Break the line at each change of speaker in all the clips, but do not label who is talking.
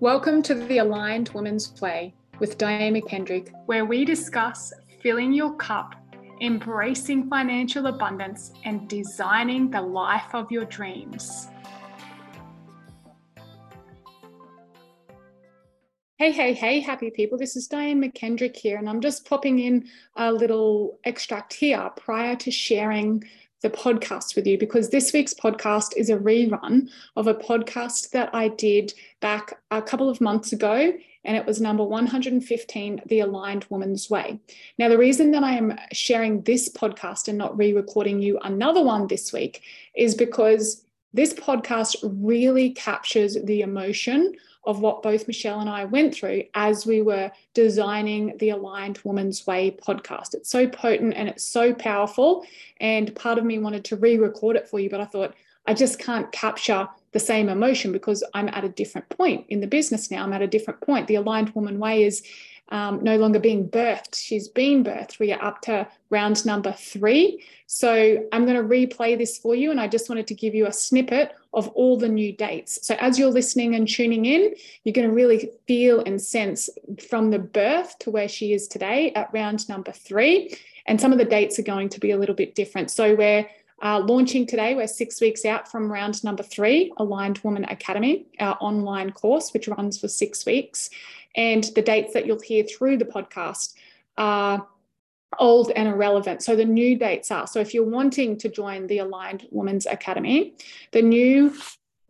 Welcome to the Aligned Woman's Way with Diane McKendrick,
where we discuss filling your cup, embracing financial abundance, and designing the life of your dreams.
Hey, hey, hey, happy people. This is Diane McKendrick here, and I'm just popping in a little extract here prior to sharing the podcast with you because this week's podcast is a rerun of a podcast that I did back a couple of months ago. And it was number 115, The Aligned Woman's Way. Now, the reason that I am sharing this podcast and not re recording you another one this week is because this podcast really captures the emotion of what both Michelle and I went through as we were designing the Aligned Woman's Way podcast. It's so potent and it's so powerful. And part of me wanted to re record it for you, but I thought I just can't capture the same emotion because I'm at a different point in the business now. I'm at a different point. The Aligned Woman Way is um, no longer being birthed. She's been birthed. We are up to round number three. So I'm going to replay this for you. And I just wanted to give you a snippet of all the new dates. So as you're listening and tuning in, you're going to really feel and sense from the birth to where she is today at round number three. And some of the dates are going to be a little bit different. So we're uh, launching today, we're six weeks out from round number three, Aligned Woman Academy, our online course, which runs for six weeks. And the dates that you'll hear through the podcast are old and irrelevant. So the new dates are so if you're wanting to join the Aligned Women's Academy, the new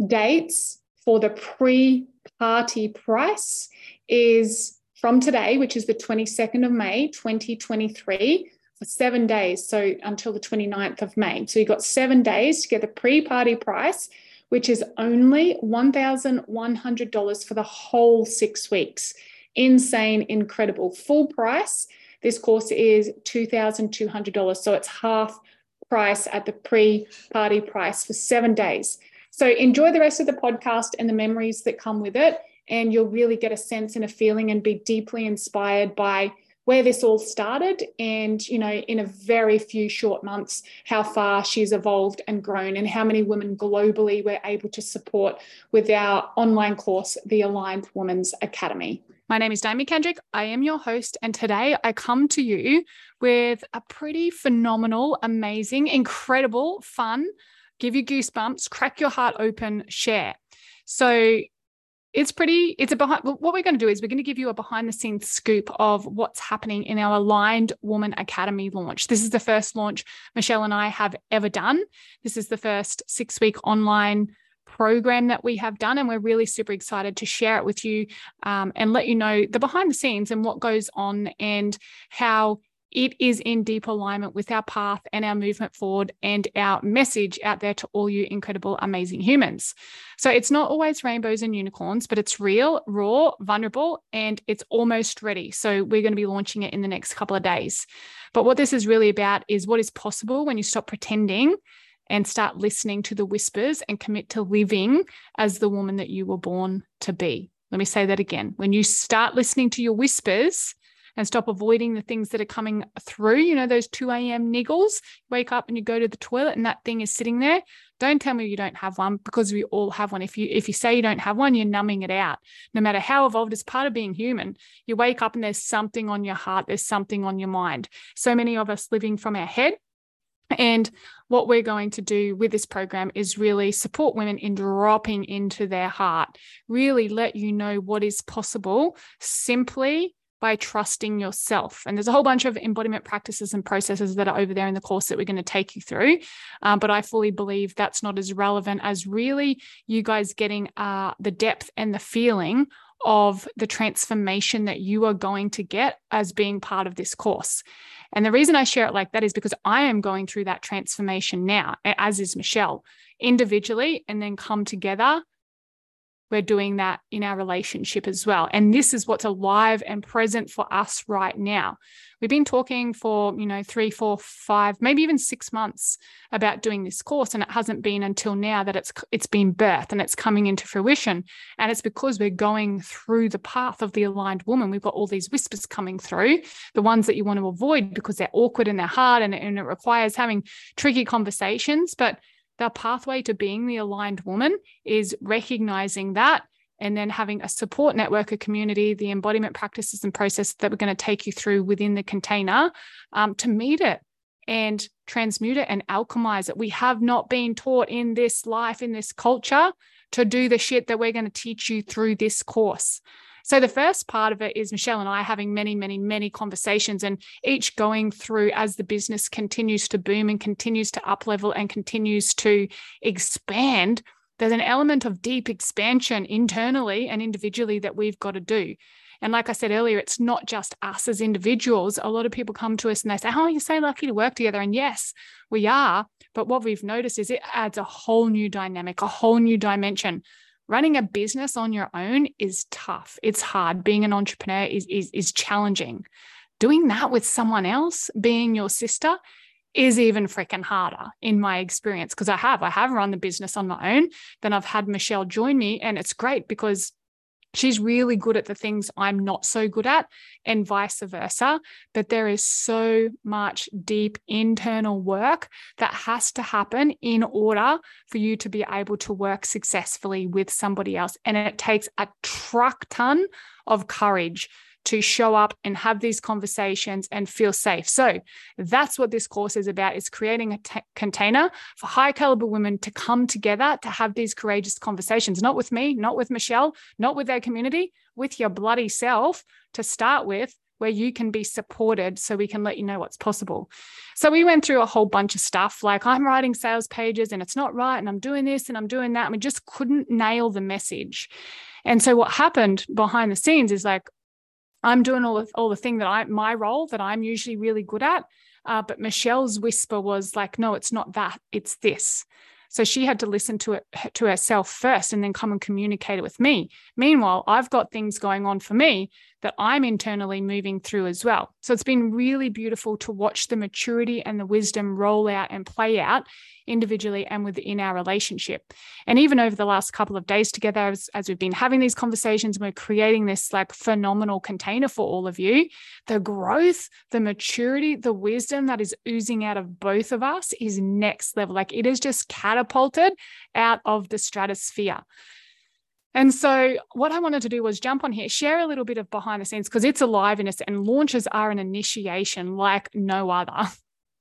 dates for the pre party price is from today, which is the 22nd of May, 2023, for seven days. So until the 29th of May. So you've got seven days to get the pre party price which is only $1,100 for the whole six weeks. Insane, incredible. Full price, this course is $2,200. So it's half price at the pre party price for seven days. So enjoy the rest of the podcast and the memories that come with it. And you'll really get a sense and a feeling and be deeply inspired by where this all started and you know in a very few short months how far she's evolved and grown and how many women globally we're able to support with our online course the aligned women's academy
my name is Diane McKendrick. I am your host, and today I come to you with a pretty phenomenal, amazing, incredible, fun, give you goosebumps, crack your heart open share. So, it's pretty it's a behind what we're going to do is we're going to give you a behind the scenes scoop of what's happening in our aligned woman academy launch. This is the first launch michelle and i have ever done. This is the first six week online program that we have done and we're really super excited to share it with you um, and let you know the behind the scenes and what goes on and how it is in deep alignment with our path and our movement forward and our message out there to all you incredible, amazing humans. So it's not always rainbows and unicorns, but it's real, raw, vulnerable, and it's almost ready. So we're going to be launching it in the next couple of days. But what this is really about is what is possible when you stop pretending and start listening to the whispers and commit to living as the woman that you were born to be. Let me say that again. When you start listening to your whispers, and stop avoiding the things that are coming through. You know, those 2 a.m. niggles, wake up and you go to the toilet and that thing is sitting there. Don't tell me you don't have one because we all have one. If you if you say you don't have one, you're numbing it out. No matter how evolved, it's part of being human. You wake up and there's something on your heart, there's something on your mind. So many of us living from our head. And what we're going to do with this program is really support women in dropping into their heart, really let you know what is possible simply by trusting yourself. And there's a whole bunch of embodiment practices and processes that are over there in the course that we're going to take you through. Um, but I fully believe that's not as relevant as really you guys getting uh, the depth and the feeling of the transformation that you are going to get as being part of this course. And the reason I share it like that is because I am going through that transformation now, as is Michelle, individually, and then come together we're doing that in our relationship as well. And this is what's alive and present for us right now. We've been talking for, you know, three, four, five, maybe even six months about doing this course. And it hasn't been until now that it's it's been birthed and it's coming into fruition. And it's because we're going through the path of the aligned woman. We've got all these whispers coming through, the ones that you want to avoid because they're awkward and they're hard and, and it requires having tricky conversations. But the pathway to being the aligned woman is recognizing that and then having a support network, a community, the embodiment practices and process that we're going to take you through within the container um, to meet it and transmute it and alchemize it. We have not been taught in this life, in this culture, to do the shit that we're going to teach you through this course. So the first part of it is Michelle and I having many, many, many conversations and each going through as the business continues to boom and continues to up level and continues to expand. There's an element of deep expansion internally and individually that we've got to do. And like I said earlier, it's not just us as individuals. A lot of people come to us and they say, Oh, you're so lucky to work together. And yes, we are. But what we've noticed is it adds a whole new dynamic, a whole new dimension. Running a business on your own is tough. It's hard. Being an entrepreneur is, is, is challenging. Doing that with someone else, being your sister, is even freaking harder in my experience because I have I have run the business on my own then I've had Michelle join me and it's great because she's really good at the things I'm not so good at, and vice versa. But there is so much deep internal work that has to happen in order for you to be able to work successfully with somebody else. And it takes a truck ton of courage to show up and have these conversations and feel safe. So that's what this course is about is creating a t- container for high caliber women to come together to have these courageous conversations, not with me, not with Michelle, not with their community, with your bloody self to start with where you can be supported so we can let you know what's possible. So we went through a whole bunch of stuff like I'm writing sales pages and it's not right and I'm doing this and I'm doing that and we just couldn't nail the message. And so what happened behind the scenes is like I'm doing all the, all the thing that I my role that I'm usually really good at. Uh, but Michelle's whisper was like, no, it's not that, it's this. So she had to listen to it to herself first and then come and communicate it with me. Meanwhile, I've got things going on for me that I'm internally moving through as well. So it's been really beautiful to watch the maturity and the wisdom roll out and play out individually and within our relationship. And even over the last couple of days together, as, as we've been having these conversations, we're creating this like phenomenal container for all of you. The growth, the maturity, the wisdom that is oozing out of both of us is next level. Like it is just catapulted out of the stratosphere. And so, what I wanted to do was jump on here, share a little bit of behind the scenes because it's aliveness and launches are an initiation like no other.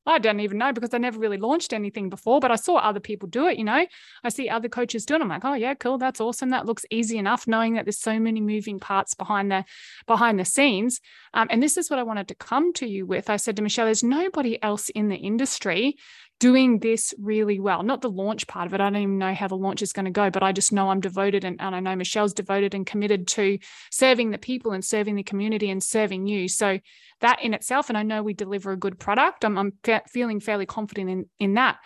I don't even know because I never really launched anything before, but I saw other people do it. You know, I see other coaches doing. It. I'm like, oh yeah, cool, that's awesome. That looks easy enough, knowing that there's so many moving parts behind the behind the scenes. Um, and this is what I wanted to come to you with. I said to Michelle, there's nobody else in the industry doing this really well. Not the launch part of it. I don't even know how the launch is going to go, but I just know I'm devoted and, and I know Michelle's devoted and committed to serving the people and serving the community and serving you. So that in itself, and I know we deliver a good product. I'm, I'm fe- feeling fairly confident in, in that.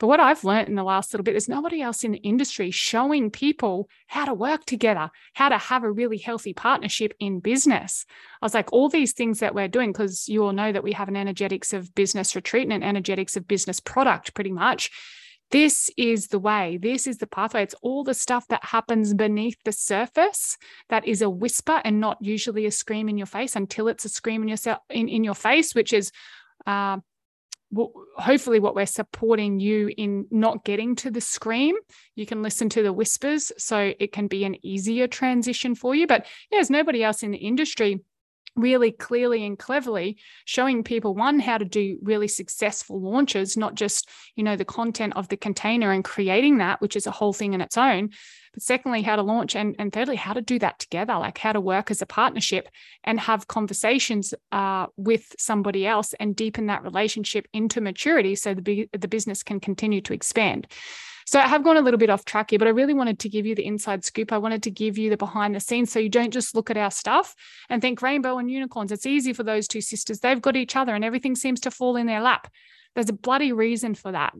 But what I've learned in the last little bit, there's nobody else in the industry showing people how to work together, how to have a really healthy partnership in business. I was like, all these things that we're doing, because you all know that we have an energetics of business retreat and an energetics of business product pretty much. This is the way. This is the pathway. It's all the stuff that happens beneath the surface that is a whisper and not usually a scream in your face until it's a scream in, yourself, in, in your face, which is uh, hopefully what we're supporting you in not getting to the scream you can listen to the whispers so it can be an easier transition for you. But yeah, there's nobody else in the industry really clearly and cleverly showing people one how to do really successful launches not just you know the content of the container and creating that which is a whole thing in its own but secondly how to launch and, and thirdly how to do that together like how to work as a partnership and have conversations uh, with somebody else and deepen that relationship into maturity so the, the business can continue to expand so I have gone a little bit off track here, but I really wanted to give you the inside scoop. I wanted to give you the behind the scenes so you don't just look at our stuff and think rainbow and unicorns. It's easy for those two sisters. They've got each other and everything seems to fall in their lap. There's a bloody reason for that.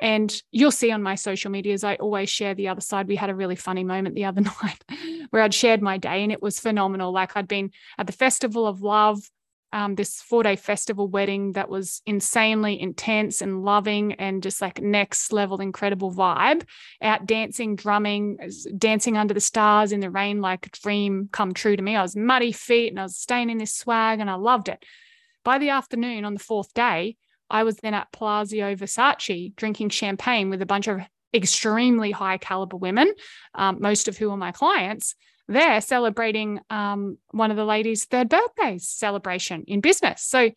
And you'll see on my social medias, I always share the other side. We had a really funny moment the other night where I'd shared my day and it was phenomenal. Like I'd been at the Festival of Love um, this four day festival wedding that was insanely intense and loving and just like next level incredible vibe. Out dancing drumming dancing under the stars in the rain like a dream come true to me. I was muddy feet and i was staying in this swag and i loved it. By the afternoon on the fourth day i was then at palazzo versace drinking champagne with a bunch of extremely high caliber women, um, most of who are my clients, they're celebrating um, one of the ladies' third birthday celebration in business. So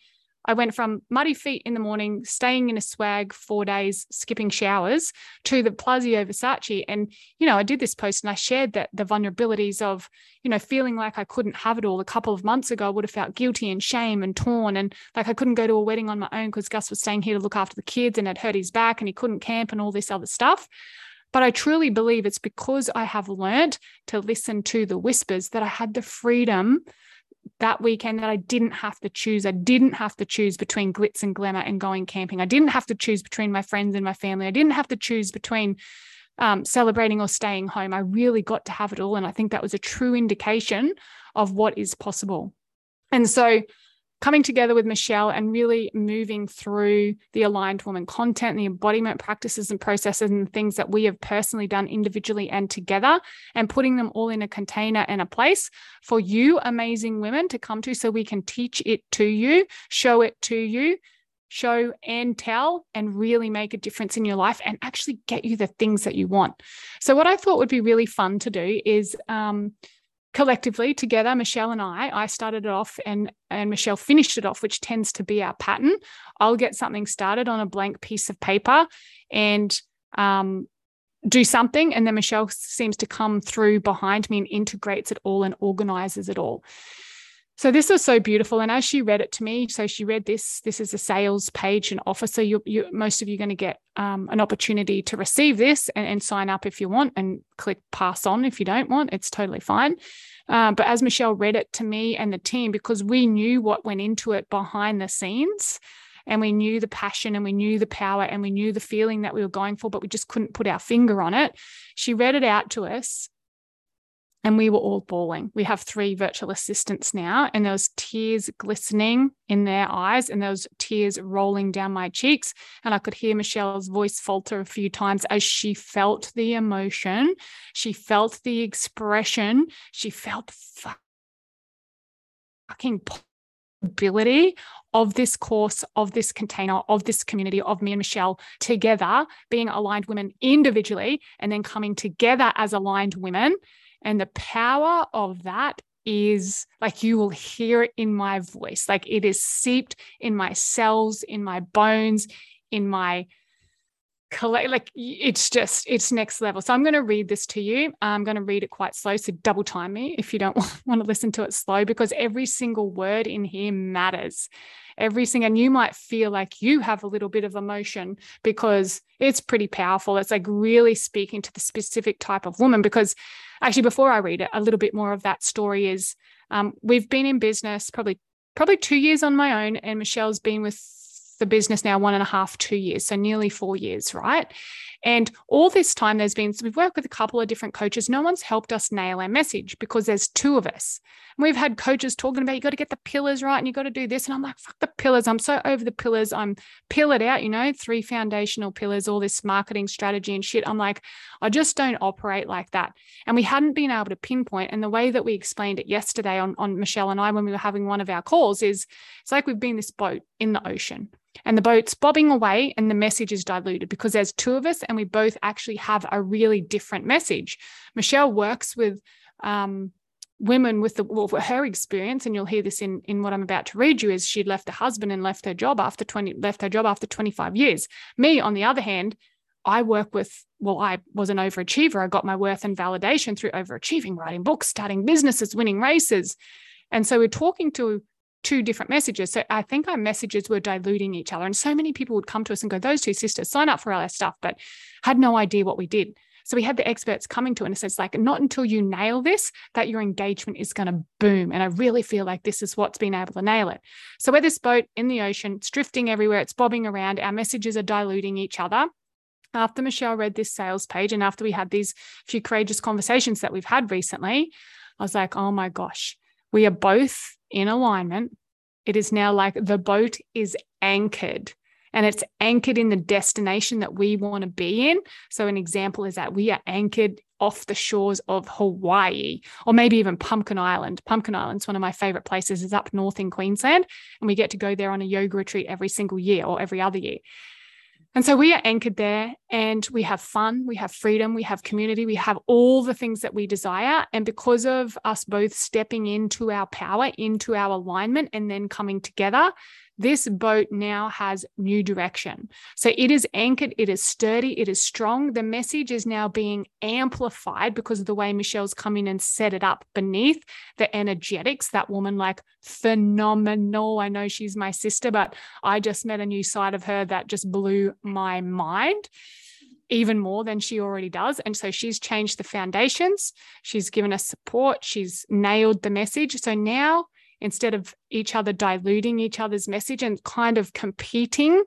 I went from muddy feet in the morning, staying in a swag four days, skipping showers, to the Palazzo Versace. And, you know, I did this post and I shared that the vulnerabilities of, you know, feeling like I couldn't have it all. A couple of months ago, I would have felt guilty and shame and torn. And like I couldn't go to a wedding on my own because Gus was staying here to look after the kids and had hurt his back and he couldn't camp and all this other stuff. But I truly believe it's because I have learned to listen to the whispers that I had the freedom that weekend that I didn't have to choose. I didn't have to choose between glitz and glamour and going camping. I didn't have to choose between my friends and my family. I didn't have to choose between um, celebrating or staying home. I really got to have it all. And I think that was a true indication of what is possible. And so coming together with Michelle and really moving through the aligned woman content, the embodiment practices and processes and things that we have personally done individually and together, and putting them all in a container and a place for you, amazing women, to come to so we can teach it to you, show it to you. Show and tell, and really make a difference in your life and actually get you the things that you want. So, what I thought would be really fun to do is um, collectively together michelle and i i started it off and and michelle finished it off which tends to be our pattern. I'll get something started on a blank piece of paper and um, do something and then michelle seems to come through behind me and integrates it all and organizes it all so this was so beautiful and as she read it to me so she read this this is a sales page and offer so you, you most of you are going to get um, an opportunity to receive this and, and, sign up if you want and click pass on if you don't want it's totally fine. Uh, but as michelle read it to me and the team because we knew what went into it behind the scenes and we knew the passion and we knew the power and we knew the feeling that we were going for but we just couldn't put our finger on it she read it out to us and we were all bawling. We have three virtual assistants now, and there was tears glistening in their eyes, and there was tears rolling down my cheeks. And I could hear Michelle's voice falter a few times as she felt the emotion, she felt the expression, she felt fucking possibility of this course, of this container, of this community, of me and Michelle together, being aligned women individually, and then coming together as aligned women and the power of that is like you will hear it in my voice. Like it is seeped in my cells, in my bones, in my collect like it's just it's next level. So i'm going to read this to you. I'm going to read it quite slow so double time me if you don't want to listen to it slow because every single word in here matters. Every single and you might feel like you have a little bit of emotion because it's pretty powerful. It's like really speaking to the specific type of woman because actually before i read it a little bit more of that story is um, we've been in business probably probably two years on my own and michelle's been with the business now one and a half two years so nearly four years right and all this time, there's been, so we've worked with a couple of different coaches. No one's helped us nail our message because there's two of us. And we've had coaches talking about you got to get the pillars right and you got to do this. And I'm like, fuck the pillars. I'm so over the pillars. I'm pillared out, you know, three foundational pillars, all this marketing strategy and shit. I'm like, I just don't operate like that. And we hadn't been able to pinpoint. And the way that we explained it yesterday on, on Michelle and I when we were having one of our calls is it's like we've been this boat in the ocean and the boat's bobbing away and the message is diluted because there's two of us and we both actually have a really different message. Michelle works with um, women with the well, her experience, and you'll hear this in in what I'm about to read you, is she'd left her husband and left her job after 20 left her job after 25 years. Me, on the other hand, I work with, well, I was an overachiever. I got my worth and validation through overachieving, writing books, starting businesses, winning races. And so we're talking to two different messages. So I think our messages were diluting each other. And so many people would come to us and go, those two sisters sign up for all our stuff, but had no idea what we did. So we had the experts coming to and it says like, not until you nail this, that your engagement is going to boom. And I really feel like this is what's been able to nail it. So we're this boat in the ocean, it's drifting everywhere, it's bobbing around. Our messages are diluting each other after Michelle read this sales page and after we had these few courageous conversations that we've had recently, I was like, oh my gosh, we are both in alignment. It is now like the boat is anchored and it's anchored in the destination that we want to be in. So, an example is that we are anchored off the shores of Hawaii or maybe even Pumpkin Island. Pumpkin Island's one of my favorite places, is up north in Queensland. And we get to go there on a yoga retreat every single year or every other year. And so we are anchored there and we have fun, we have freedom, we have community, we have all the things that we desire. And because of us both stepping into our power, into our alignment, and then coming together, this boat now has new direction. So it is anchored, it is sturdy, it is strong. The message is now being amplified because of the way Michelle's come in and set it up beneath the energetics. That woman, like phenomenal. I know she's my sister, but I just met a new side of her that just blew my mind even more than she already does. And so she's changed the foundations. She's given us support. She's nailed the message. So now instead of each other diluting each other's message and kind of competing,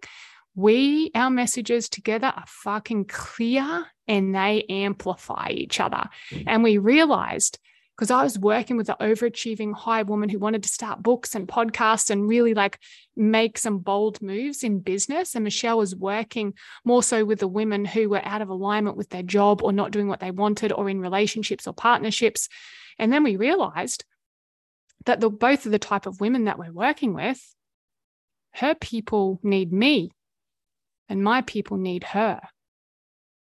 we, our messages together are fucking clear and they amplify each other. Mm. And we realized because I was working with an overachieving high woman who wanted to start books and podcasts and really like make some bold moves in business. And Michelle was working more so with the women who were out of alignment with their job or not doing what they wanted or in relationships or partnerships. And then we realized that the both of the type of women that we're working with, her people need me and my people need her.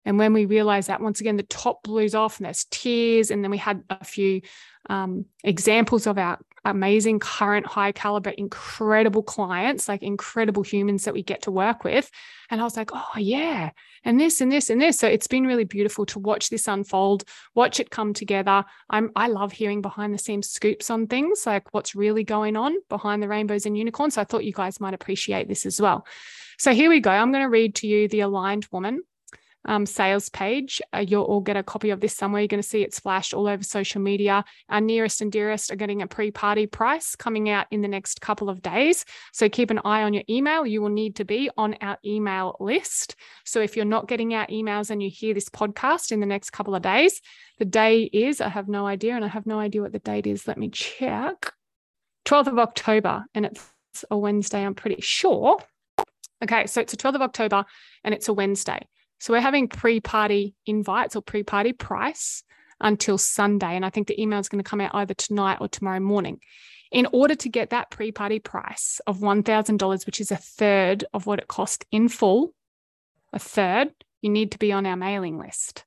And when we realize that, once again, the top blues off and there's tears. And then we had a few um, examples of our amazing current high caliber, incredible clients, like incredible humans that we get to work with. And I was like, oh, yeah. And this and this and this. So it's been really beautiful to watch this unfold, watch it come together. I'm, I love hearing behind the scenes scoops on things, like what's really going on behind the rainbows and unicorns. So I thought you guys might appreciate this as well. So here we go. I'm going to read to you The Aligned Woman um, sales page. Uh, you'll all get a copy of this somewhere. You're going to see it splashed all over social media. Our nearest and dearest are getting a pre party price coming out in the next couple of days. So keep an eye on your email. You will need to be on our email list. So if you're not getting our emails and you hear this podcast in the next couple of days, the day is, I have no idea, and I have no idea what the date is. Let me check. 12th of October, and it's a Wednesday, I'm pretty sure. Okay, so it's the 12th of October and it's a Wednesday. So we're having pre party invites or pre party price until Sunday. And I think the email is going to come out either tonight or tomorrow morning. In order to get that pre party price of $1,000, which is a third of what it cost in full, a third, you need to be on our mailing list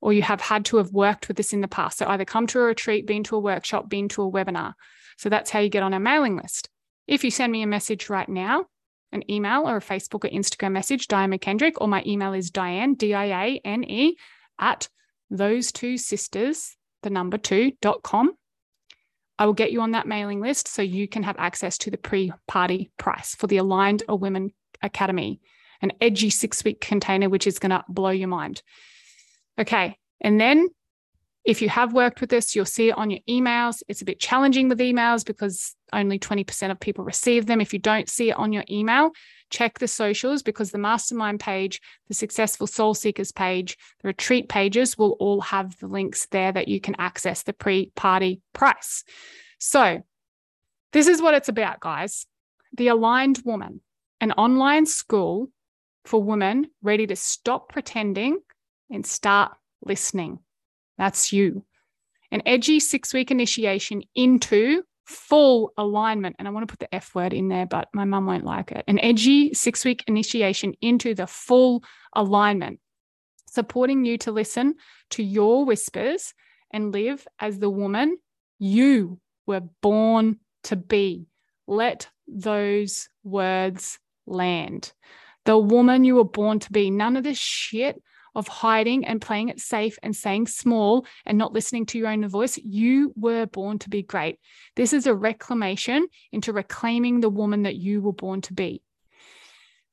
or you have had to have worked with this in the past. So either come to a retreat, been to a workshop, been to a webinar. So that's how you get on our mailing list. If you send me a message right now, an email or a Facebook or Instagram message, Diane McKendrick, or my email is Diane, D I A N E, at those two sisters, the number two, dot com. I will get you on that mailing list so you can have access to the pre party price for the Aligned a Women Academy, an edgy six week container, which is going to blow your mind. Okay. And then if you have worked with this, you'll see it on your emails. It's a bit challenging with emails because only 20% of people receive them. If you don't see it on your email, check the socials because the mastermind page, the successful soul seekers page, the retreat pages will all have the links there that you can access the pre party price. So, this is what it's about, guys. The Aligned Woman, an online school for women ready to stop pretending and start listening. That's you. An edgy six week initiation into full alignment. And I want to put the F word in there, but my mum won't like it. An edgy six week initiation into the full alignment, supporting you to listen to your whispers and live as the woman you were born to be. Let those words land. The woman you were born to be. None of this shit of hiding and playing it safe and saying small and not listening to your own voice, you were born to be great. This is a reclamation into reclaiming the woman that you were born to be.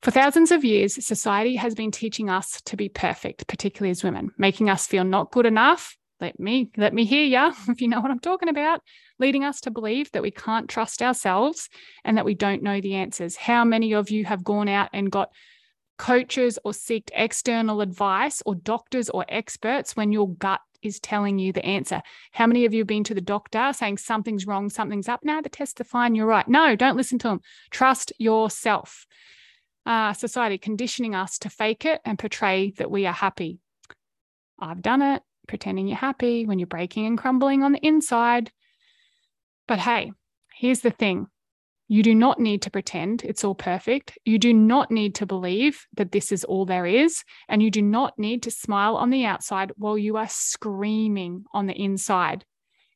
For thousands of years, society has been teaching us to be perfect, particularly as women, making us feel not good enough. Let me let me hear ya if you know what I'm talking about, leading us to believe that we can't trust ourselves and that we don't know the answers. How many of you have gone out and got coaches or seek external advice or doctors or experts when your gut is telling you the answer. How many of you have been to the doctor saying something's wrong, something's up? Now the tests are fine, you're right. No, don't listen to them. Trust yourself. Uh, society conditioning us to fake it and portray that we are happy. I've done it, pretending you're happy when you're breaking and crumbling on the inside. But hey, here's the thing You do not need to pretend it's all perfect. You do not need to believe that this is all there is. And you do not need to smile on the outside while you are screaming on the inside.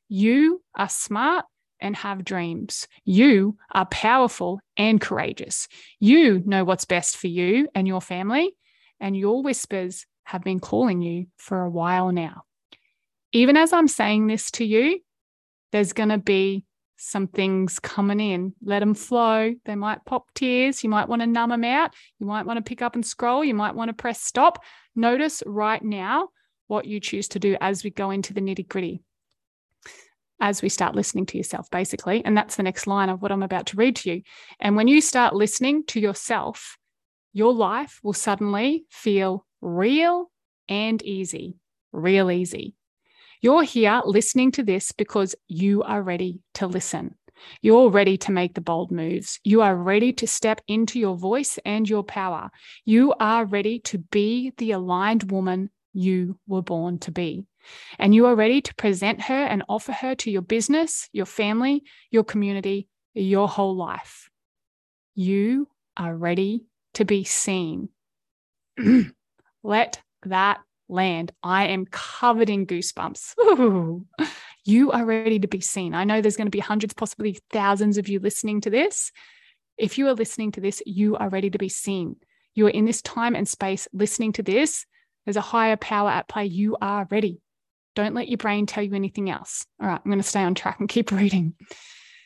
You are smart and have dreams. You are powerful and courageous. You know what's best for you and your family. And your whispers have been calling you for a while now. Even as I'm saying this to you, there's going to be some things coming in. Let them flow. They might pop tears. You might want to numb them out. You might want to pick up and scroll. You might want to press stop. Notice right now what you choose to do as we go into the nitty gritty, as we start listening to yourself, basically. And that's the next line of what I'm about to read to you. And when you start listening to yourself, your life will suddenly feel real and easy, real easy. You're here listening to this because you are ready to listen. You're ready to make the bold moves. You are ready to step into your voice and your power. You are ready to be the aligned woman you were born to be. And you are ready to present her and offer her to your business, your family, your community, your whole life. You are ready to be seen. Let that land. I am covered in goosebumps. Ooh, you are ready to be seen. I know there's going to be hundreds, possibly thousands of you listening to this. If you are listening to this, you are ready to be seen. You are in this time and space listening to this. There's a higher power at play. You are ready. Don't let your brain tell you anything else. All right, I'm going to stay on track and keep reading.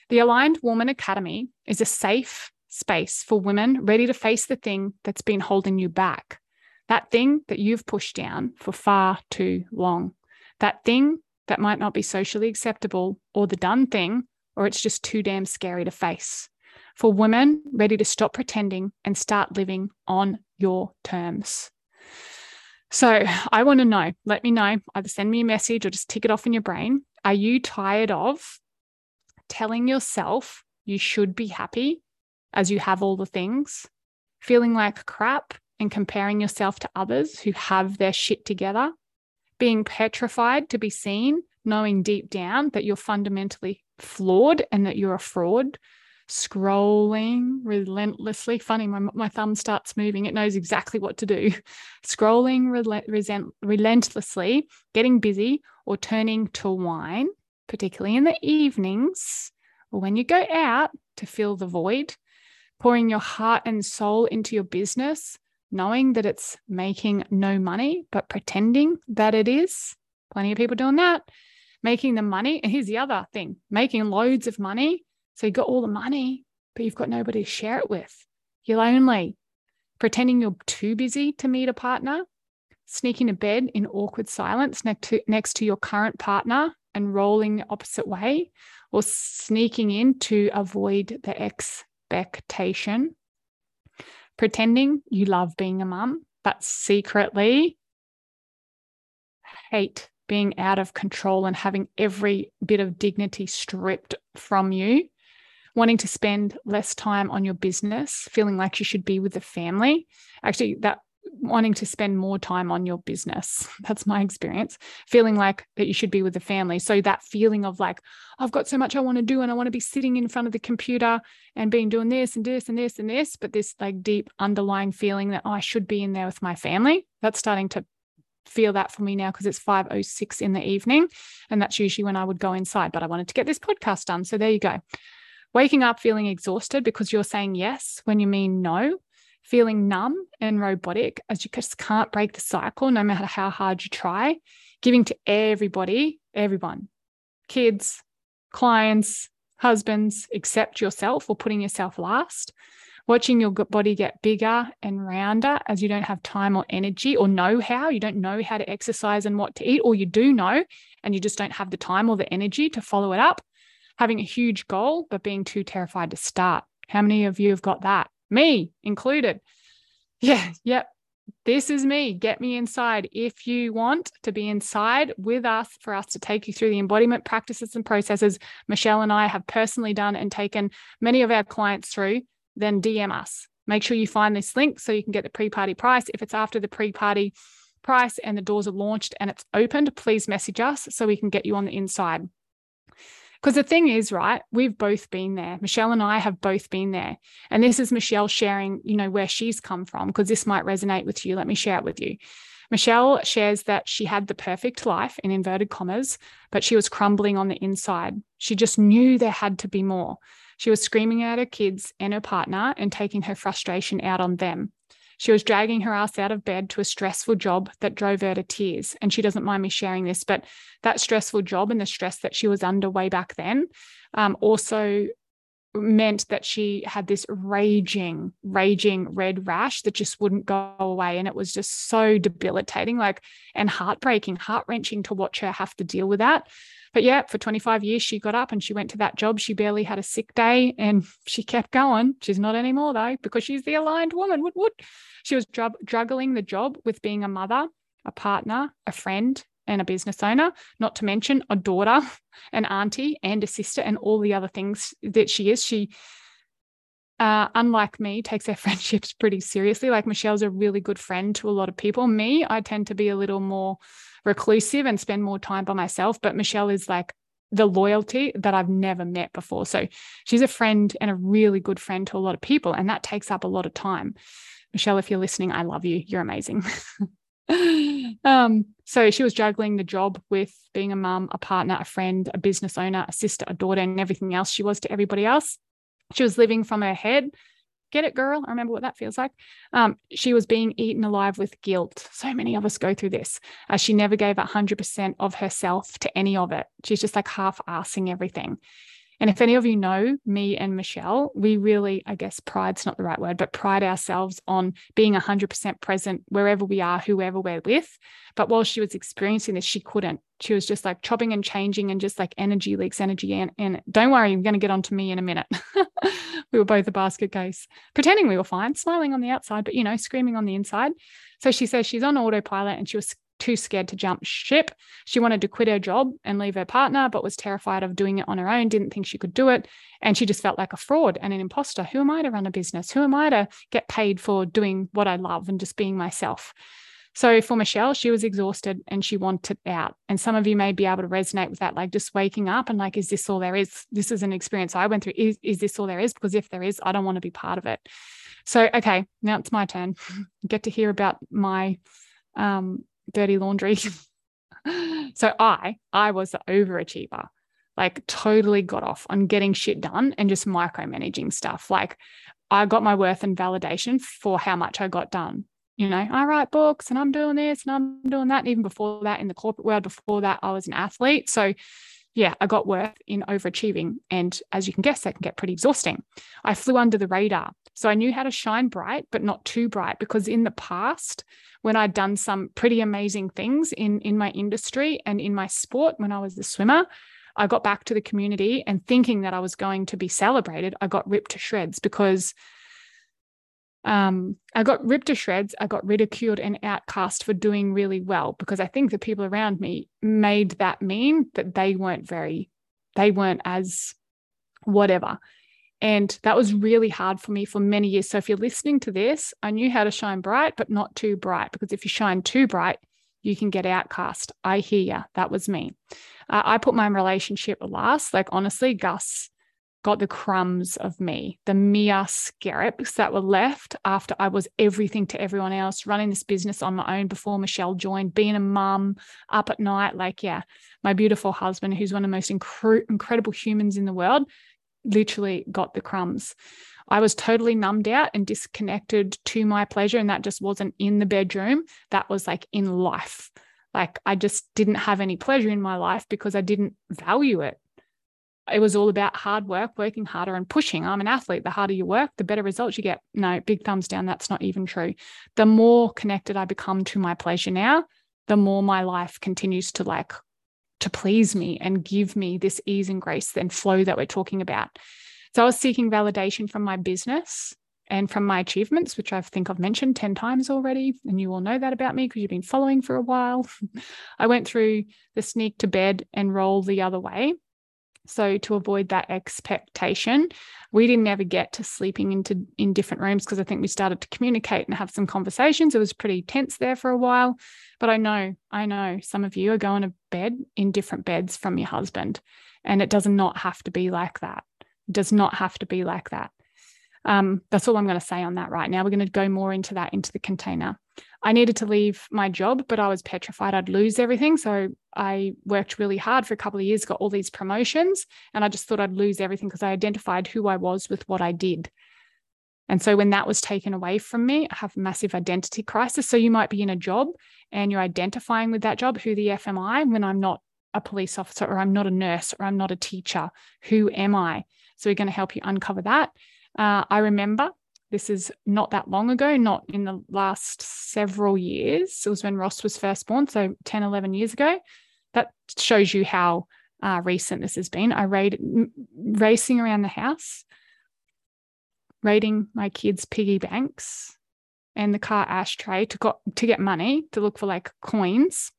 The Aligned Woman Academy is a safe space for women ready to face the thing that's been holding you back that thing that you've pushed down for far too long, that thing that might not be socially acceptable, or the done thing, or it's just too damn scary to face. For women ready to stop pretending and start living on your terms. So I want to know, let me know, either send me a message or just tick it off in your brain. Are you tired of telling yourself you should be happy as you have all the things, feeling like crap and comparing yourself to others who have their shit together, being petrified to be seen, knowing deep down that you're fundamentally flawed and that you're a fraud, scrolling relentlessly. Funny, my, my thumb starts moving. It knows exactly what to do. Scrolling resent, relentlessly, getting busy, or turning to wine, particularly in the evenings or when you go out to fill the void, pouring your heart and soul into your business, knowing that it's making no money, but pretending that it is. Plenty of people doing that. Making the money. And here's the other thing making loads of money. So you've got all the money, but you've got nobody to share it with. You're lonely. Pretending you're too busy to meet a partner. Sneaking to bed in awkward silence next to, next to your current partner and rolling the opposite way, or sneaking in to avoid the expectation pretending you love being a mum, but secretly hate being out of control and having every bit of dignity stripped from you, wanting to spend less time on your business, feeling like you should be with the family. Actually, that wanting to spend more time on your business. That's my experience. Feeling like that you should be with the family. So that feeling of like, I've got so much I want to do and I want to be sitting in front of the computer and being doing this and this and this and this, but this like deep underlying feeling that oh, I should be in there with my family. That's starting to feel that for me now because it's 506 in the evening and that's usually when I would go inside, but I wanted to get this podcast done. So there you go. Waking up feeling exhausted because you're saying yes when you mean no feeling numb and robotic as you just can't break the cycle no matter how hard you try, giving to everybody, everyone, kids, clients, husbands, except yourself or putting yourself last. Watching your body get bigger and rounder as you don't have time or energy or know how. You don't know how to exercise and what to eat, or you do know and you just don't have the time or the energy to follow it up. Having a huge goal, but being too terrified to start. How many of you have got that? Me included. Yeah, yep. This is me. Get me inside. If you want to be inside with us for us to take you through the embodiment practices and processes Michelle and I have personally done and taken many of our clients through, then DM us. Make sure you find this link so you can get the pre party price. If it's after the pre party price and the doors are launched and it's opened, please message us so we can get you on the inside. Because the thing is, right, we've both been there. Michelle and I have both been there. And this is Michelle sharing, you know, where she's come from, because this might resonate with you. Let me share it with you. Michelle shares that she had the perfect life in inverted commas, but she was crumbling on the inside. She just knew there had to be more. She was screaming at her kids and her partner and taking her frustration out on them. She was dragging her ass out of bed to a stressful job that drove her to tears. And she doesn't mind me sharing this, but that stressful job and the stress that she was under way back then um, also meant that she had this raging, raging red rash that just wouldn't go away. And it was just so debilitating, like, and heartbreaking, heart wrenching to watch her have to deal with that. But yeah, for 25 years, she got up and she went to that job. She barely had a sick day and she kept going. She's not anymore though, because she's the aligned woman. Would, would. She was dr- juggling the job with being a mother, a partner, a friend, and a business owner, not to mention a daughter, an auntie, and a sister, and all the other things that she is. She, uh, unlike me, takes her friendships pretty seriously. Like Michelle's a really good friend to a lot of people. Me, I tend to be a little more reclusive and spend more time by myself. But Michelle is like the loyalty that I've never met before. So she's a friend and a really good friend to a lot of people. And that takes up a lot of time. Michelle, if you're listening, I love you. You're amazing. um, so she was juggling the job with being a mum, a partner, a friend, a business owner, a sister, a daughter, and everything else she was to everybody else. She was living from her head Get it, girl? I remember what that feels like. Um, she was being eaten alive with guilt. So many of us go through this. Uh, she never gave 100% of herself to any of it. She's just like half assing everything. And if any of you know me and Michelle, we really, I guess, pride's not the right word, but pride ourselves on being 100% present wherever we are, whoever we're with. But while she was experiencing this, she couldn't. She was just like chopping and changing and just like energy leaks, energy. And, and don't worry, I'm going to get onto me in a minute. we were both a basket case, pretending we were fine, smiling on the outside, but, you know, screaming on the inside. So she says she's on autopilot and she was too scared to jump ship. She wanted to quit her job and leave her partner, but was terrified of doing it on her own, didn't think she could do it. And she just felt like a fraud and an imposter. Who am I to run a business? Who am I to get paid for doing what I love and just being myself? So for Michelle, she was exhausted and she wanted out. And some of you may be able to resonate with that, like just waking up and like, is this all there is? This is an experience I went through. Is, is this all there is? Because if there is, I don't want to be part of it. So, okay, now it's my turn. Get to hear about my um, dirty laundry. so I, I was the overachiever, like totally got off on getting shit done and just micromanaging stuff. Like I got my worth and validation for how much I got done. You know, I write books and I'm doing this and I'm doing that. And even before that, in the corporate world, before that, I was an athlete. So yeah, I got worth in overachieving. And as you can guess, that can get pretty exhausting. I flew under the radar. So I knew how to shine bright, but not too bright, because in the past, when I'd done some pretty amazing things in, in my industry and in my sport when I was the swimmer, I got back to the community and thinking that I was going to be celebrated, I got ripped to shreds because um, I got ripped to shreds. I got ridiculed and outcast for doing really well because I think the people around me made that mean that they weren't very, they weren't as whatever. And that was really hard for me for many years. So if you're listening to this, I knew how to shine bright, but not too bright, because if you shine too bright, you can get outcast. I hear you. That was me. Uh, I put my relationship last. Like, honestly, Gus got the crumbs of me, the mere scarabs that were left after I was everything to everyone else, running this business on my own before Michelle joined, being a mum up at night. Like, yeah, my beautiful husband, who's one of the most incre- incredible humans in the world, literally got the crumbs. I was totally numbed out and disconnected to my pleasure. And that just wasn't in the bedroom, that was like in life. Like I just didn't have any pleasure in my life because I didn't value it. It was all about hard work, working harder and pushing. I'm an athlete. The harder you work, the better results you get. No, big thumbs down. That's not even true. The more connected I become to my pleasure now, the more my life continues to like to please me and give me this ease and grace and flow that we're talking about. So I was seeking validation from my business and from my achievements, which I think I've mentioned 10 times already. And you all know that about me because you've been following for a while. I went through the sneak to bed and roll the other way So to avoid that expectation, we didn't ever get to sleeping into in different rooms because I think we started to communicate and have some conversations. It was pretty tense there for a while. But I know, I know some of you are going to bed in different beds from your husband. And it does not have to be like that. It does not have to be like that. Um, that's all I'm going to say on that right now. We're going to go more into that into the container. I needed to leave my job, but I was petrified I'd lose everything. So I worked really hard for a couple of years, got all these promotions, and I just thought I'd lose everything because I identified who I was with what I did. And so when that was taken away from me, I have a massive identity crisis. So you might be in a job and you're identifying with that job, who the F am I when I'm not a police officer or I'm not a nurse or I'm not a teacher? Who am I? So we're going to help you uncover that. Uh, I remember this is not that long ago, not in the last several years. It was when Ross was first born, so 10, 11 years ago. That shows you how uh, recent this has been. I raid, racing around the house, raiding my kids' piggy banks and the car ashtray to got to get money to look for like coins,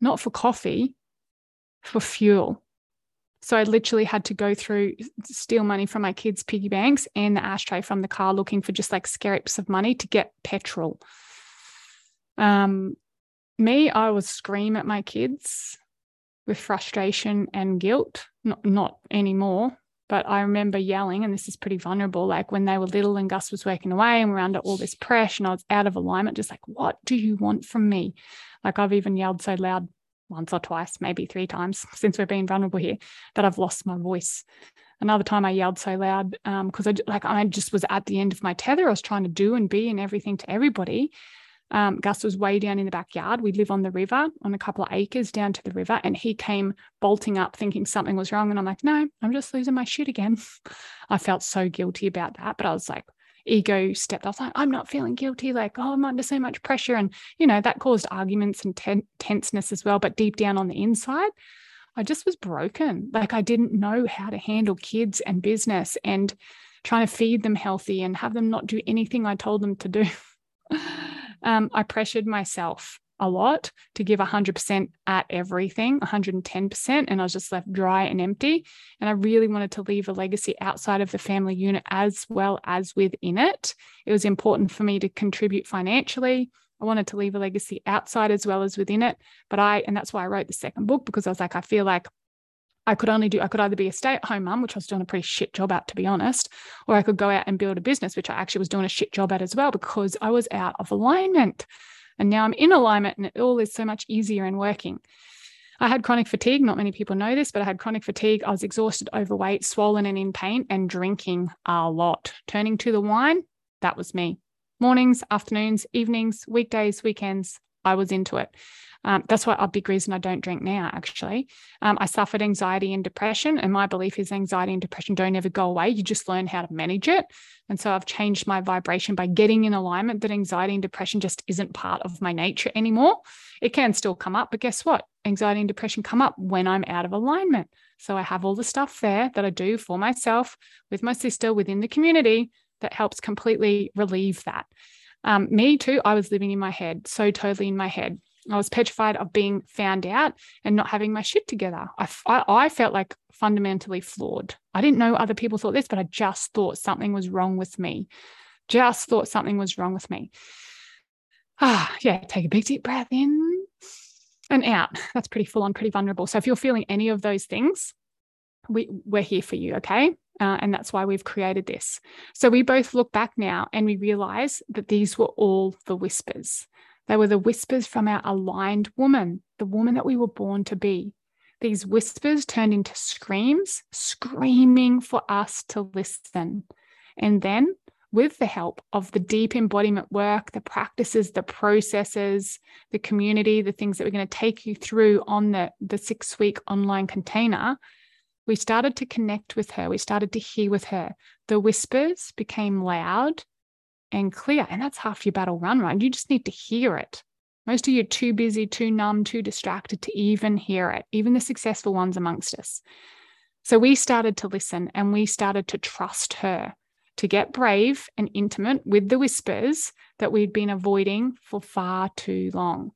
not for coffee, for fuel. So I literally had to go through, steal money from my kids' piggy banks and the ashtray from the car, looking for just like scraps of money to get petrol. Um, me, I would scream at my kids with frustration and guilt. Not not anymore, but I remember yelling, and this is pretty vulnerable. Like when they were little and Gus was working away, and we are under all this pressure, and I was out of alignment, just like, what do you want from me? Like I've even yelled so loud once or twice, maybe three times since we've been vulnerable here, that I've lost my voice. Another time I yelled so loud because um, I like I just was at the end of my tether. I was trying to do and be and everything to everybody. Um, Gus was way down in the backyard. We live on the river, on a couple of acres down to the river, and he came bolting up thinking something was wrong. And I'm like, no, I'm just losing my shit again. I felt so guilty about that, but I was like, ego stepped off like i'm not feeling guilty like oh i'm under so much pressure and you know that caused arguments and ten- tenseness as well but deep down on the inside i just was broken. Like i didn't know how to handle kids and business and trying to feed them healthy and have them not do anything i told them to do. Um, i pressured myself a lot to give 100% at everything, 110%. And I was just left dry and empty. And I really wanted to leave a legacy outside of the family unit as well as within it. It was important for me to contribute financially. I wanted to leave a legacy outside as well as within it. But I, and that's why I wrote the second book because I was like, I feel like I could only do, I could either be a stay at home mum, which I was doing a pretty shit job at, to be honest, or I could go out and build a business, which I actually was doing a shit job at as well because I was out of alignment. And now I'm in alignment and it all is so much easier and working. I had chronic fatigue. Not many people know this, but I had chronic fatigue. I was exhausted, overweight, swollen, and in pain, and drinking a lot. Turning to the wine, that was me. Mornings, afternoons, evenings, weekdays, weekends, I was into it. Um, that's why a big reason I don't drink now, actually. Um, I suffered anxiety and depression, and my belief is anxiety and depression don't ever go away. You just learn how to manage it. And so I've changed my vibration by getting in alignment that anxiety and depression just isn't part of my nature anymore. It can still come up, but guess what? Anxiety and depression come up when I'm out of alignment. So I have all the stuff there that I do for myself, with my sister, within the community that helps completely relieve that. Um, me too, I was living in my head, so totally in my head. I was petrified of being found out and not having my shit together. I, I, I, felt like fundamentally flawed. I didn't know other people thought this, but I just thought something was wrong with me. Just thought something was wrong with me. Ah, yeah, take a big deep breath in and out. That's pretty full on, pretty vulnerable. So if you're feeling any of those things, we, we're here for you, okay? Uh, and that's why we've created this. So we both look back now and we realize that these were all the whispers. They were the whispers from our aligned woman, the woman that we were born to be. These whispers turned into screams, screaming for us to listen. And then, with the help of the deep embodiment work, the practices, the processes, the community, the things that we're going to take you through on the, the six week online container, we started to connect with her. We started to hear with her. The whispers became loud and clear. And that's half your battle run, right? You just need to hear it. Most of you are too busy, too numb, too distracted to even hear it, even the successful ones amongst us. So we started to listen and we started to trust her to get brave and intimate with the whispers that we'd been avoiding for far too long.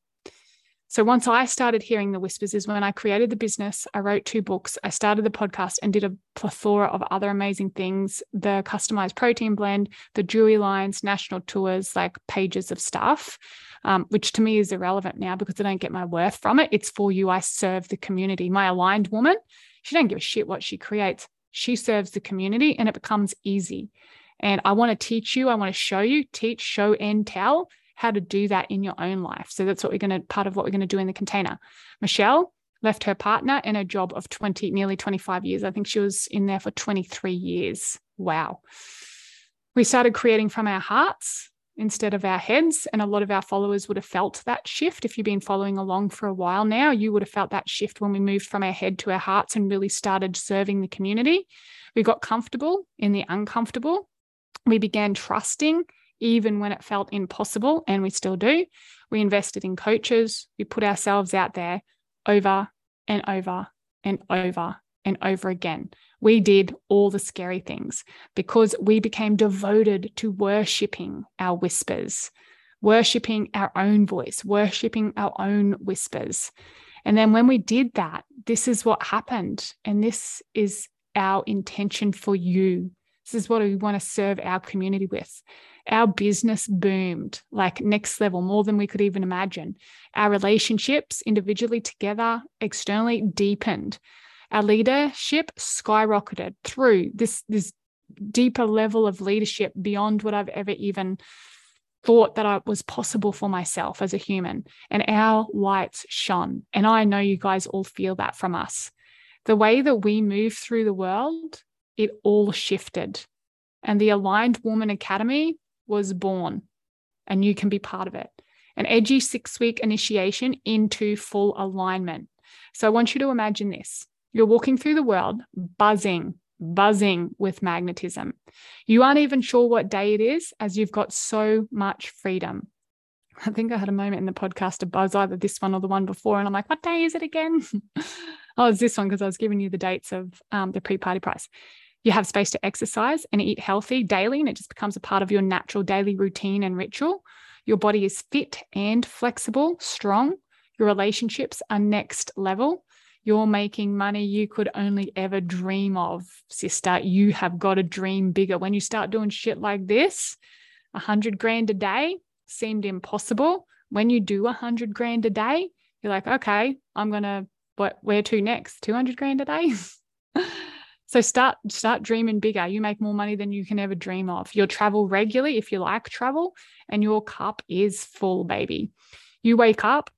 So once I started hearing the whispers is when I created the business, I wrote two books, I started the podcast and did a plethora of other amazing things, the customized protein blend, the jewelry lines, national tours, like pages of stuff, um, which to me is irrelevant now because I don't get my worth from it. It's for you. I serve the community. My aligned woman, she don't give a shit what she creates. She serves the community and it becomes easy. And I want to teach you, I want to show you, teach, show, and tell how to do that in your own life. So that's what we're going to, part of what we're going to do in the container. Michelle left her partner in a job of 20, nearly 25 years. I think she was in there for 23 years. Wow. We started creating from our hearts instead of our heads. And a lot of our followers would have felt that shift. If you've been following along for a while now, you would have felt that shift when we moved from our head to our hearts and really started serving the community. We got comfortable in the uncomfortable. We began trusting even when it felt impossible, and we still do. We invested in coaches, we put ourselves out there over and over and over and over again. We did all the scary things because we became devoted to worshipping our whispers, worshipping our own voice, worshipping our own whispers. And then when we did that, this is what happened. And this is our intention for you. This is what we want to serve our community with our business boomed like next level, more than we could even imagine. Our relationships, individually, together, externally, deepened. Our leadership skyrocketed through this, this deeper level of leadership beyond what I've ever even thought that I was possible for myself as a human. And our lights shone. And I know you guys all feel that from us. The way that we move through the world, it all shifted. And the Aligned Woman Academy was born and you can be part of it. An edgy six week initiation into full alignment. So I want you to imagine this you're walking through the world buzzing, buzzing with magnetism. You aren't even sure what day it is as you've got so much freedom. I think I had a moment in the podcast to buzz either this one or the one before. And I'm like, what day is it again? oh, it's this one because I was giving you the dates of um, the pre party price you have space to exercise and eat healthy daily, and it just becomes a part of your natural daily routine and ritual. Your body is fit and flexible, strong. Your relationships are next level. You're making money you could only ever dream of, sister. You have got to dream bigger. When you start doing shit like this, a hundred grand a day seemed impossible. When you do a hundred grand a day, you're like, okay, I'm gonna what where to next? 200 grand a day. So start start dreaming bigger. You make more money than you can ever dream of. You'll travel regularly if you like travel, and your cup is full, baby. You wake up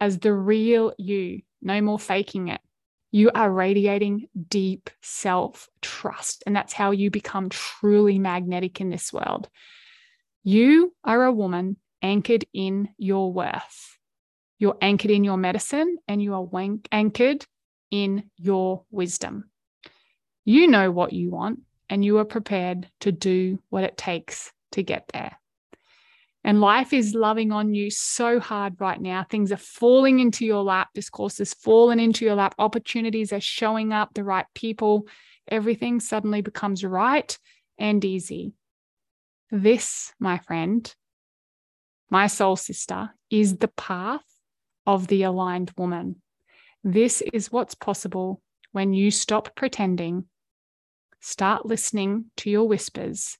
as the real you, no more faking it. You are radiating deep self trust, and that's how you become truly magnetic in this world. You are a woman anchored in your worth. You're anchored in your medicine and you are anchored in your wisdom. You know what you want, and you are prepared to do what it takes to get there. And life is loving on you so hard right now. Things are falling into your lap. This course is falling into your lap. Opportunities are showing up, the right people. Everything suddenly becomes right and easy. This, my friend, my soul sister, is the path of the aligned woman. This is what's possible when you stop pretending Start listening to your whispers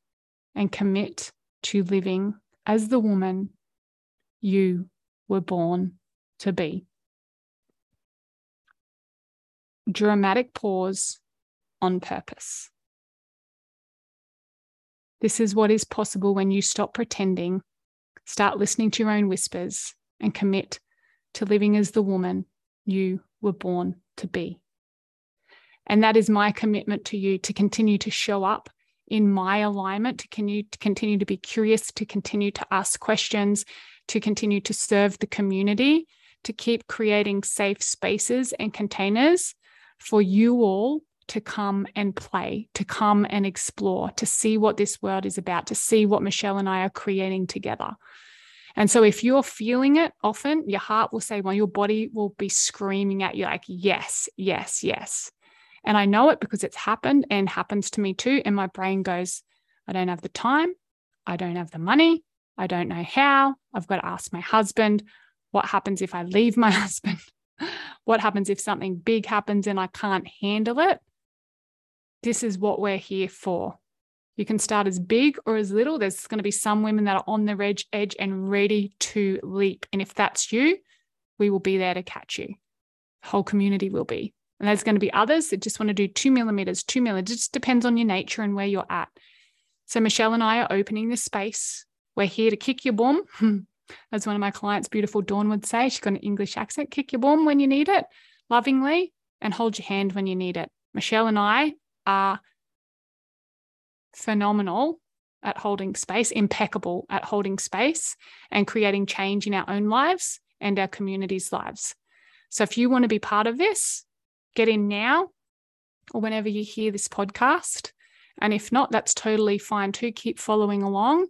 and commit to living as the woman you were born to be. Dramatic pause on purpose. This is what is possible when you stop pretending, start listening to your own whispers, and commit to living as the woman you were born to be. And that is my commitment to you to continue to show up in my alignment, to continue, to be curious, to continue to ask questions, to continue to serve the community, to keep creating safe spaces and containers for you all to come and play, to come and explore, to see what this world is about, to see what Michelle and I are creating together. And so, if you're feeling it often, your heart will say, well, your body will be screaming at you, like, yes, yes, yes. And I know it because it's happened and happens to me too. And my brain goes, I don't have the time. I don't have the money. I don't know how. I've got to ask my husband. What happens if I leave my husband? what happens if something big happens and I can't handle it? This is what we're here for. You can start as big or as little. There's going to be some women that are on the edge, edge and ready to leap. And if that's you, we will be there to catch you. The whole community will be. And there's going to be others that just want to do two millimeters, two millimeters. It just depends on your nature and where you're at. So Michelle and I are opening this space. We're here to kick your bum. As one of my clients, beautiful Dawn, would say, she's got an English accent, kick your bum when you need it, lovingly, and hold your hand when you need it. Michelle and I are phenomenal at holding space, impeccable at holding space and creating change in our own lives and our community's lives. So if you want to be part of this, get in now or whenever you hear this podcast. And if not, that's totally fine too. Keep following along,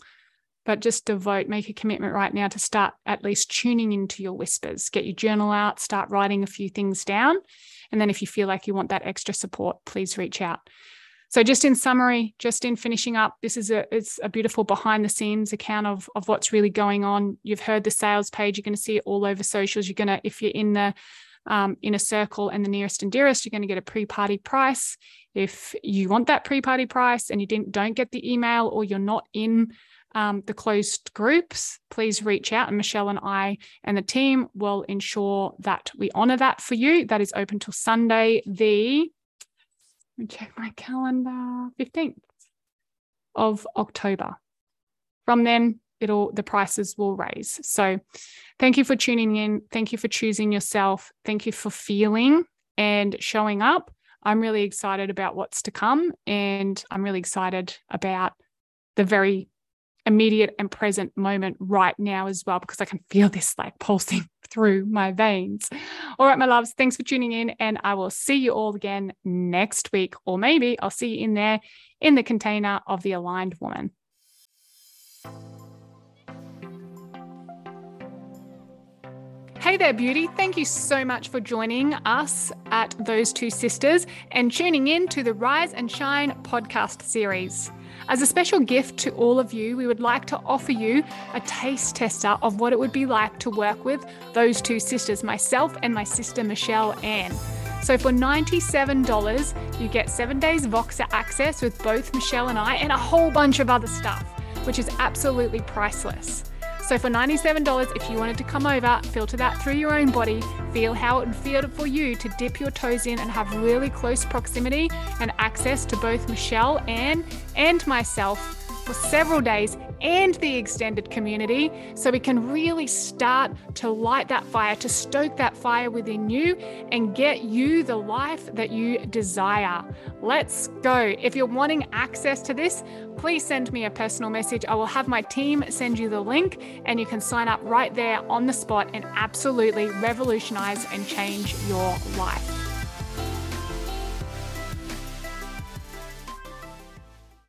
but just devote, make a commitment right now to start at least tuning into your whispers. Get your journal out, start writing a few things down. And then if you feel like you want that extra support, please reach out. So just in summary, just in finishing up, this is a it's a beautiful behind the scenes account of of what's really going on. You've heard the sales page. You're going to see it all over socials. You're going to if you're in the um, in a circle and the nearest and dearest, you're going to get a pre-party price. If you want that pre-party price and you didn't don't get the email or you're not in um, the closed groups, please reach out and Michelle and I and the team will ensure that we honor that for you. That is open till Sunday, the check my calendar, 15th of October. From then, it'll the prices will raise. So thank you for tuning in. Thank you for choosing yourself. Thank you for feeling and showing up. I'm really excited about what's to come and I'm really excited about the very immediate and present moment right now as well because I can feel this like pulsing through my veins. All right, my loves, thanks for tuning in and I will see you all again next week or maybe I'll see you in there in the container of the aligned woman. Hey there, beauty. Thank you so much for joining us at Those Two Sisters and tuning in to the Rise and Shine podcast series. As a special gift to all of you, we would like to offer you a taste tester of what it would be like to work with those two sisters, myself and my sister Michelle Ann. So for $97, you get seven days Voxer access with both Michelle and I and a whole bunch of other stuff, which is absolutely priceless. So for $97, if you wanted to come over, filter that through your own body, feel how it would feel for you to dip your toes in and have really close proximity and access to both Michelle, Ann, and myself for several days and the extended community so we can really start to light that fire, to stoke that fire within you and get you the life that you desire. Let's go. If you're wanting access to this, please send me a personal message. I will have my team send you the link and you can sign up right there on the spot and absolutely revolutionize and change your life.